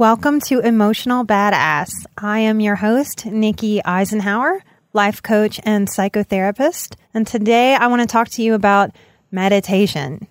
Welcome to Emotional Badass. I am your host, Nikki Eisenhauer, life coach and psychotherapist. And today I want to talk to you about meditation.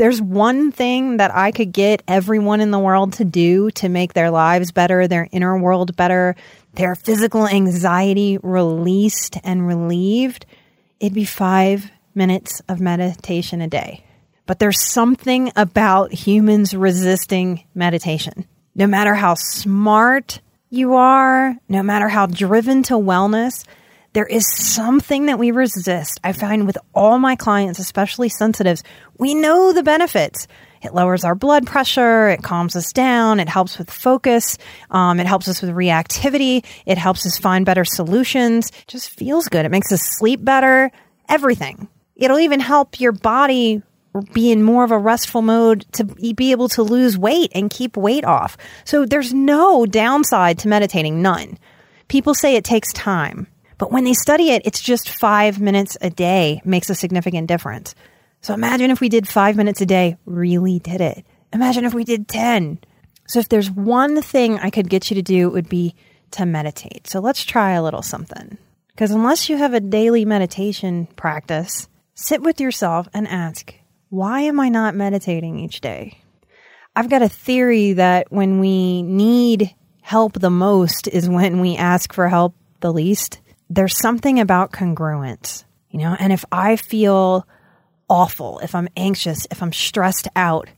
There's one thing that I could get everyone in the world to do to make their lives better, their inner world better, their physical anxiety released and relieved, it'd be five minutes of meditation a day. But there's something about humans resisting meditation. No matter how smart you are, no matter how driven to wellness, there is something that we resist. I find with all my clients, especially sensitives, we know the benefits. It lowers our blood pressure. It calms us down. It helps with focus. Um, it helps us with reactivity. It helps us find better solutions. It just feels good. It makes us sleep better. Everything. It'll even help your body be in more of a restful mode to be able to lose weight and keep weight off. So there's no downside to meditating. None. People say it takes time. But when they study it, it's just five minutes a day makes a significant difference. So imagine if we did five minutes a day, really did it. Imagine if we did 10. So if there's one thing I could get you to do, it would be to meditate. So let's try a little something. Because unless you have a daily meditation practice, sit with yourself and ask, why am I not meditating each day? I've got a theory that when we need help the most is when we ask for help the least there's something about congruence, you know, and if I feel awful, if I'm anxious, if I'm stressed out,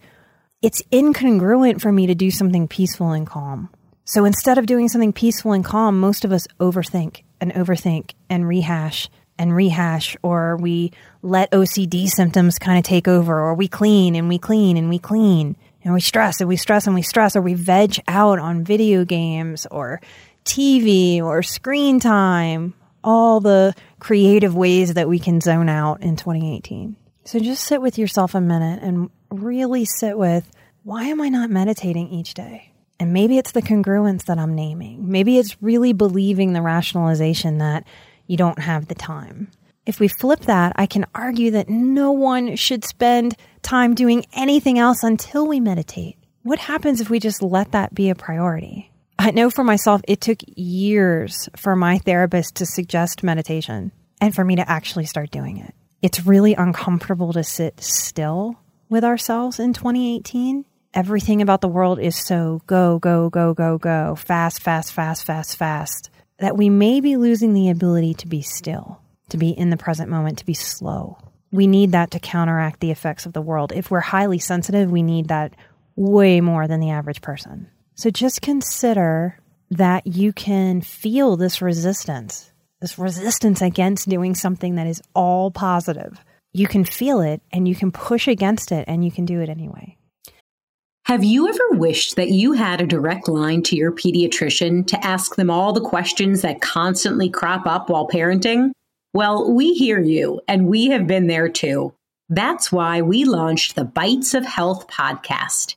it's incongruent for me to do something peaceful and calm. So instead of doing something peaceful and calm, most of us overthink and overthink and rehash and rehash, or we let OCD symptoms kind of take over, or we clean and we clean and we clean, and we stress and we stress and we stress, or we veg out on video games or TV or screen time all the creative ways that we can zone out in 2018. So just sit with yourself a minute and really sit with why am I not meditating each day? And maybe it's the congruence that I'm naming. Maybe it's really believing the rationalization that you don't have the time. If we flip that, I can argue that no one should spend time doing anything else until we meditate. What happens if we just let that be a priority? I know for myself, it took years for my therapist to suggest meditation and for me to actually start doing it. It's really uncomfortable to sit still with ourselves in 2018. Everything about the world is so go, go, go, go, go, fast, fast, fast, fast, fast, that we may be losing the ability to be still, to be in the present moment, to be slow. We need that to counteract the effects of the world. If we're highly sensitive, we need that way more than the average person. So just consider that you can feel this resistance, this resistance against doing something that is all positive. You can feel it and you can push against it and you can do it anyway. Have you ever wished that you had a direct line to your pediatrician to ask them all the questions that constantly crop up while parenting? Well, we hear you and we have been there too. That's why we launched the Bites of Health podcast.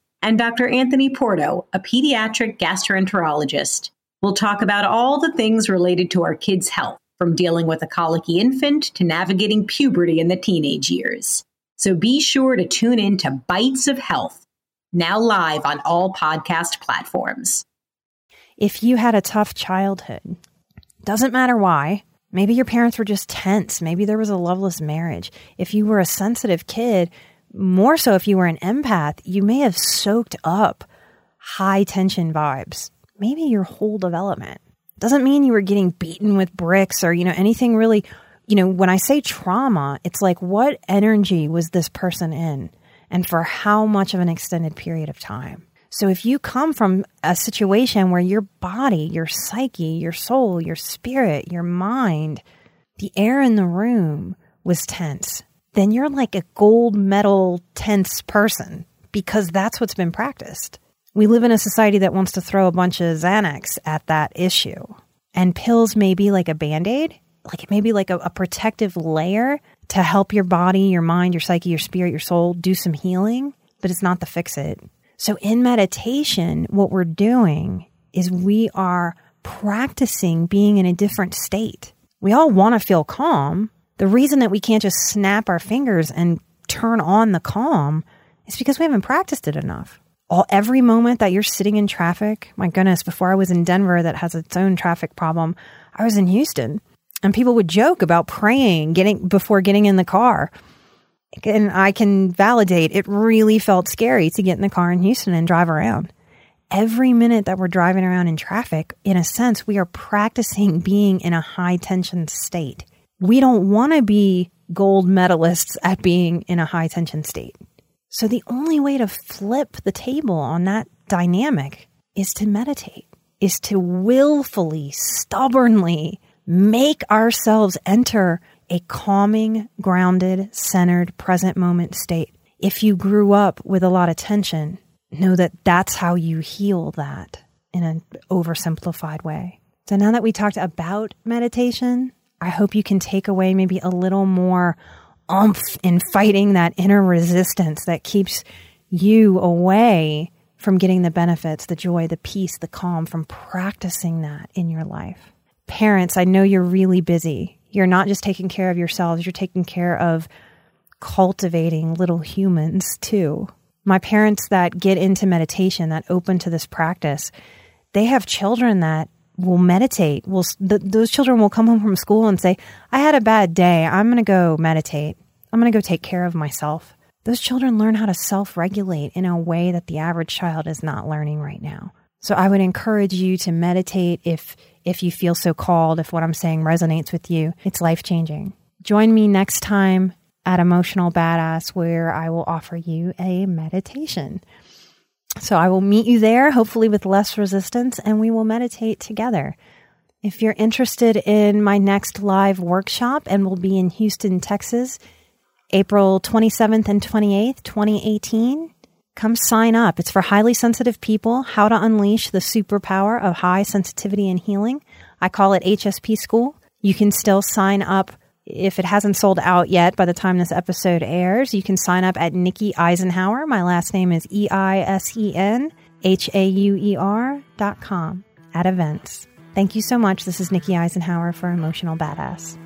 and Dr. Anthony Porto, a pediatric gastroenterologist. We'll talk about all the things related to our kids' health, from dealing with a colicky infant to navigating puberty in the teenage years. So be sure to tune in to Bites of Health, now live on all podcast platforms. If you had a tough childhood, doesn't matter why, maybe your parents were just tense, maybe there was a loveless marriage. If you were a sensitive kid, more so if you were an empath, you may have soaked up high tension vibes maybe your whole development. Doesn't mean you were getting beaten with bricks or, you know, anything really, you know, when I say trauma, it's like what energy was this person in and for how much of an extended period of time? So if you come from a situation where your body, your psyche, your soul, your spirit, your mind, the air in the room was tense, then you're like a gold medal tense person because that's what's been practiced. We live in a society that wants to throw a bunch of Xanax at that issue. And pills may be like a band aid, like it may be like a, a, protective layer to help your body, your mind, your psyche, your spirit, your soul do some healing, but it's not the fix it. So in meditation, what we're doing is we are practicing being in a different state. We all want to feel calm. The reason that we can't just snap our fingers and turn on the calm is because we haven't practiced it enough all every moment that you're sitting in traffic. My goodness, before I was in Denver that has its own traffic problem, I was in Houston and people would joke about praying getting before getting in the car. And I can validate it really felt scary to get in the car in Houston and drive around. Every minute that we're driving around in traffic, in a sense, we are practicing being in a high tension state. We don't want to be gold medalists at being in a high tension state. So the only way to flip the table on that dynamic is to meditate, is to willfully, stubbornly make ourselves enter a calming, grounded, centered, present moment state. If you grew up with a lot of tension, know that that's how you heal that in an oversimplified way. So now that we talked about meditation, I hope you can take away maybe a little more umph in fighting that inner resistance that keeps you away from getting the benefits, the joy, the peace, the calm from practicing that in your life. Parents, I know you're really busy. You're not just taking care of yourselves, you're taking care of cultivating little humans too. My parents that get into meditation, that open to this practice, they have children that will meditate. Will those children will come home from school and say, "I had a bad day. I'm going to go meditate." I'm going to go take care of myself. Those children learn how to self regulate in a way that the average child is not learning right now. So I would encourage you to meditate if if you feel so called, if what I'm saying resonates with you. It's life changing. Join me next time at Emotional Badass where I will offer you a meditation. So I will meet you there, hopefully with less resistance, and we will meditate together. If you're interested in my next live workshop and will be in Houston, Texas, April 27th and 28th, 2018. Come sign up. It's for highly sensitive people, how to unleash the superpower of high sensitivity and healing. I call it HSP School. You can still sign up if it hasn't sold out yet by the time this episode airs. You can sign up at Nikki Eisenhauer. My last name is E I S E N H A U E R dot com at events. Thank you so much. This is Nikki Eisenhauer for Emotional Badass.